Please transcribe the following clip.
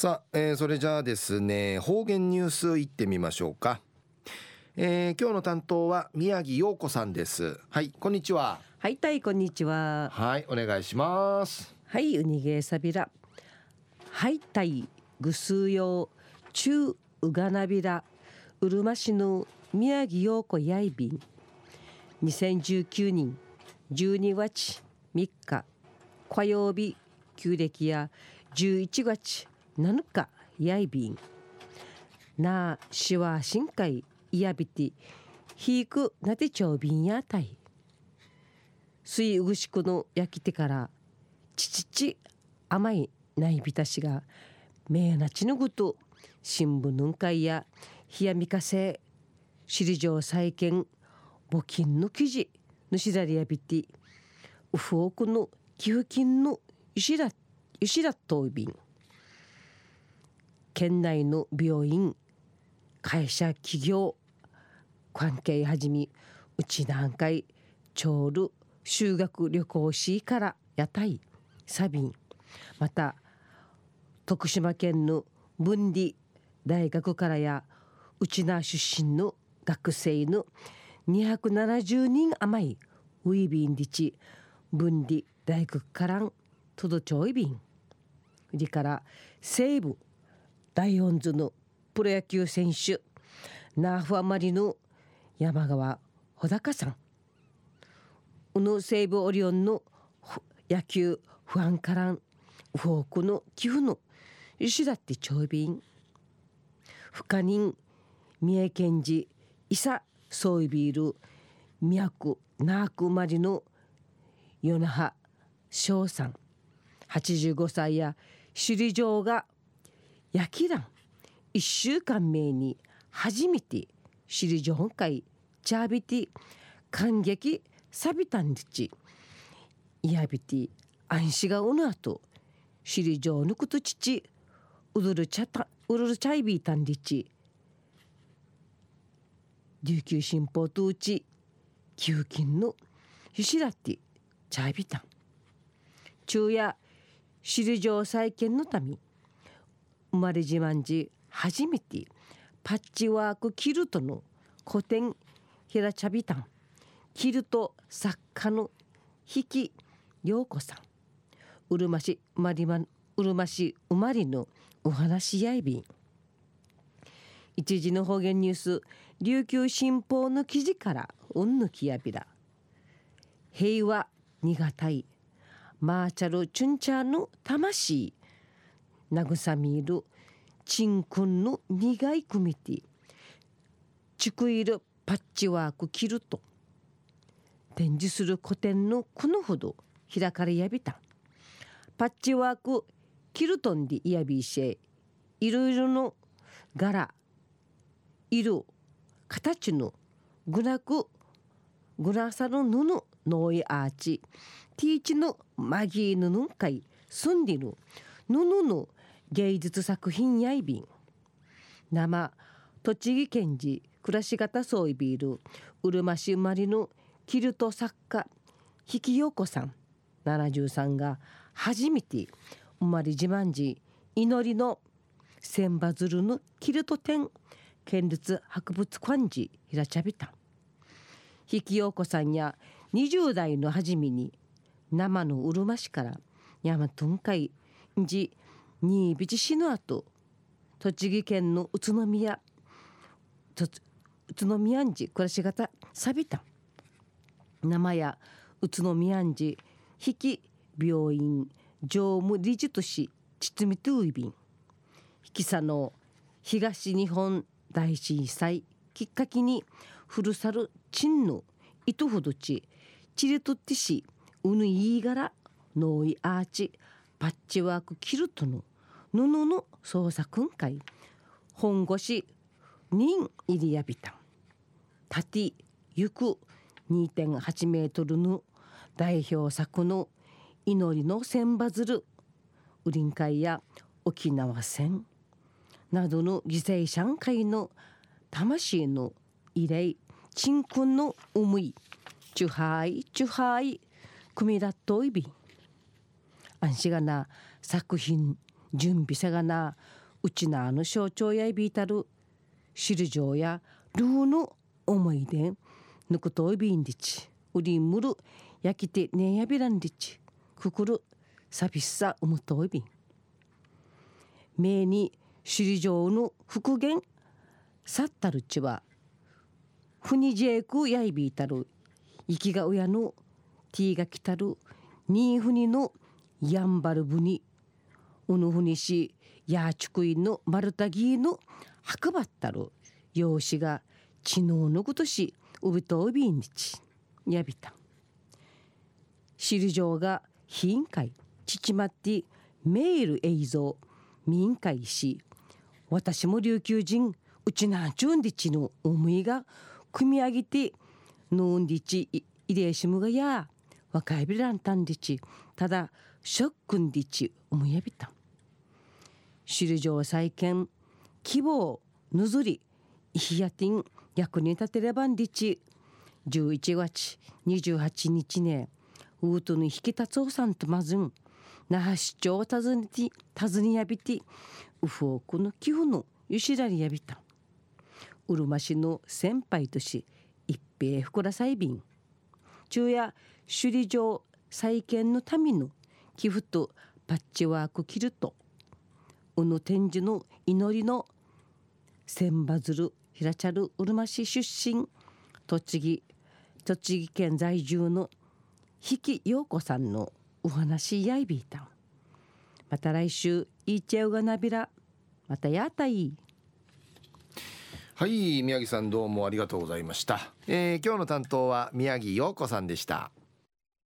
さあ、えー、それじゃあですね方言ニュースいってみましょうか、えー、今日の担当は宮城陽子さんです。はいこんにちは。はいたいこんにちは。はいお願いします。はいウニゲーサビラ。はいたいぐすうよう中うがなびら。うるま市の宮城陽子やいびん。2019年12月3日火曜日旧暦や11月7日やいびん。なあしわしんかいいやびてひいくなてちょうびんやたい。すいうぐしくの焼き手からちちち甘いないびたしがめやなちぬぐと新聞ぬんかいや冷やみかせ首里城再建募金の記事ぬしだりやびてうふおくの寄付金のゆしらゆしらといびん。県内の病院会社企業関係はじめうち何回長る修学旅行しから屋台サビン。また徳島県の文理大学からやうちな出身の学生の270人余りウィビンリチ文理大学からんとどちょいびん売りから西部ライオンズのプロ野球選手。ナーフアマリの山川穂高さん。うぬ西武オリオンの野球不安からんフォークの寄付の石だって長便深人三重県寺伊佐ソイビール都ナークマリの与那覇翔さん。85歳や首里城が焼きらん1週間前に初めて首里城会チャービティ感激サビタンリチイヤビティ安心がうぬあと首里城ぬくと父うるるちゃたうるるちゃいびいたんリチ琉球新報とうち給金のひしらってチャイビタン。昼夜首里城再建のため生まれ自慢時初めてパッチワークキルトの古典平茶ビタンキルト作家の引き陽子さんうるま市まりまうるま市生まれのお話やいびん一時の方言ニュース琉球新報の記事からうんぬきやびら。平和苦たいマーチャルチュンチャーの魂。慰みるちんくんの苦い組てちくいるパッチワークキルト展示する古典のこのほど開かれやびたパッチワークキルトンでいやびしいろいろの柄色形のぐなくぐなさる布のいアーチティーチのマギーヌヌンカイスンディヌ布の芸術作品やいびん。生栃木県寺暮らし方総いビールうるま市生まれのキルト作家引き陽子さん。73が初めて生まれ自慢寺祈りの千羽鶴のキルト展県立博物館寺平茶びた引き陽子さんや20代の初めに生のうるま市から山とんかいじ新ビチ市の後栃木県の宇都宮宇都宮んじ暮らし方さびた。生や宇都宮んじ引き病院常務理事とし堤トゥイビン引きさの東日本大震災きっかけに古さるチンの糸ほどちチリトティシうぬいがらノイアーチパッチワークキルトの。布の創作会本腰人入りやびた。縦行く2.8メートルの代表作の祈りの千羽鶴。ウリン会や沖縄戦。などの犠牲者会の魂の慰霊鎮魂の思い。チュハイチュハイ組みだっといび。安心がな作品準備さがなうちなあの象徴やいびいたる汁状やルーの思い出ぬくといびんりち。うりんむる焼きてねやびらんりち。くくるさびっさうむといびん。めに首里城の復元さったるちはふにじえくやいびいたる。生きが親のティーが来たるにふにのやんばるぶにうぬふにしやちくいの丸太ぎのはばったる養子が知能のことしうびとうびんにちやびた。首里城が委員会父まってメール映像民会し私も琉球人うちなちゅんでちの思いが組み上げてのんでちいでしむがや若いびらんたんでちただショックんでち思いやびた。首里城再建。希望ぬずりヒヤティン役に立てればんでち11月28日ねウートに引き立つおさんとまずん。那覇市長を訪ねて訪ねやびてウフオクの寄付のゆしらりやびた。うるま市の先輩とし一平ふくらさいびん昼夜首里城再建のための寄付とパッチワークキルトうぬ展示の祈りの千羽鶴平茶るうるま市出身栃木栃木県在住の比企陽子さんのお話やいびいたまた来週いっちゃうがなびらまたやたい。はい宮城さんどうもありがとうございました、えー、今日の担当は宮城陽子さんでした。